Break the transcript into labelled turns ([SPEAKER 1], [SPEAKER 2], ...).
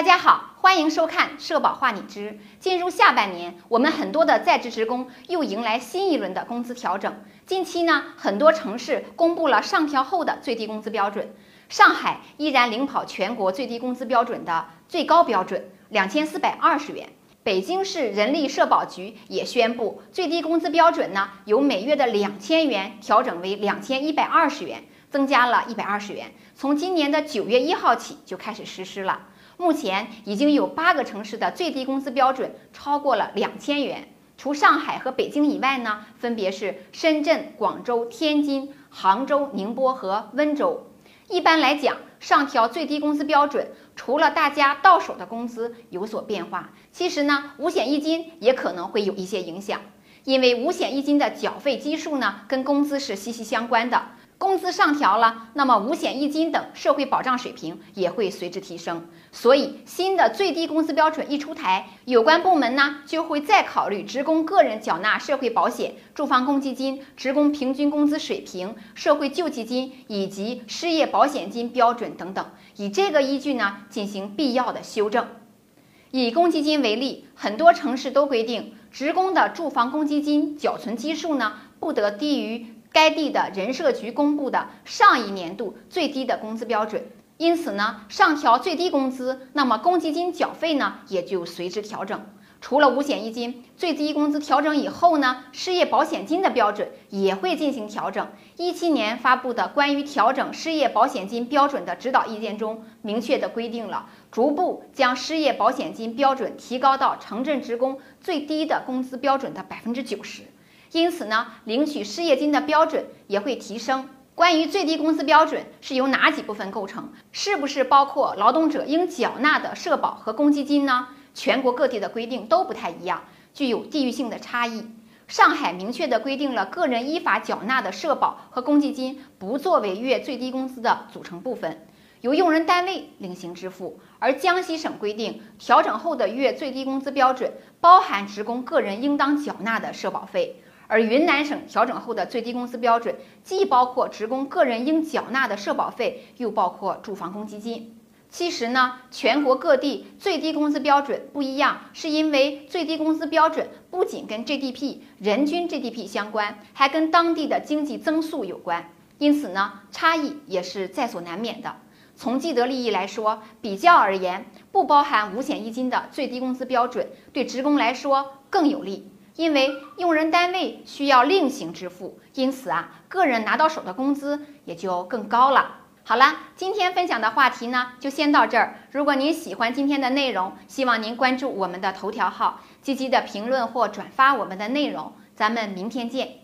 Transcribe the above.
[SPEAKER 1] 大家好，欢迎收看《社保话你知》。进入下半年，我们很多的在职职工又迎来新一轮的工资调整。近期呢，很多城市公布了上调后的最低工资标准。上海依然领跑全国最低工资标准的最高标准两千四百二十元。北京市人力社保局也宣布，最低工资标准呢由每月的两千元调整为两千一百二十元，增加了一百二十元，从今年的九月一号起就开始实施了。目前已经有八个城市的最低工资标准超过了两千元，除上海和北京以外呢，分别是深圳、广州、天津、杭州、宁波和温州。一般来讲，上调最低工资标准，除了大家到手的工资有所变化，其实呢，五险一金也可能会有一些影响，因为五险一金的缴费基数呢，跟工资是息息相关的。工资上调了，那么五险一金等社会保障水平也会随之提升。所以，新的最低工资标准一出台，有关部门呢就会再考虑职工个人缴纳社会保险、住房公积金、职工平均工资水平、社会救济金以及失业保险金标准等等，以这个依据呢进行必要的修正。以公积金为例，很多城市都规定，职工的住房公积金缴存基数呢不得低于。该地的人社局公布的上一年度最低的工资标准，因此呢，上调最低工资，那么公积金缴费呢也就随之调整。除了五险一金最低工资调整以后呢，失业保险金的标准也会进行调整。一七年发布的关于调整失业保险金标准的指导意见中，明确的规定了逐步将失业保险金标准提高到城镇职工最低的工资标准的百分之九十。因此呢，领取失业金的标准也会提升。关于最低工资标准是由哪几部分构成，是不是包括劳动者应缴纳的社保和公积金呢？全国各地的规定都不太一样，具有地域性的差异。上海明确的规定了个人依法缴纳的社保和公积金不作为月最低工资的组成部分，由用人单位另行支付。而江西省规定，调整后的月最低工资标准包含职工个人应当缴纳的社保费。而云南省调整后的最低工资标准，既包括职工个人应缴纳的社保费，又包括住房公积金。其实呢，全国各地最低工资标准不一样，是因为最低工资标准不仅跟 GDP 人均 GDP 相关，还跟当地的经济增速有关，因此呢，差异也是在所难免的。从既得利益来说，比较而言，不包含五险一金的最低工资标准对职工来说更有利。因为用人单位需要另行支付，因此啊，个人拿到手的工资也就更高了。好了，今天分享的话题呢，就先到这儿。如果您喜欢今天的内容，希望您关注我们的头条号，积极的评论或转发我们的内容。咱们明天见。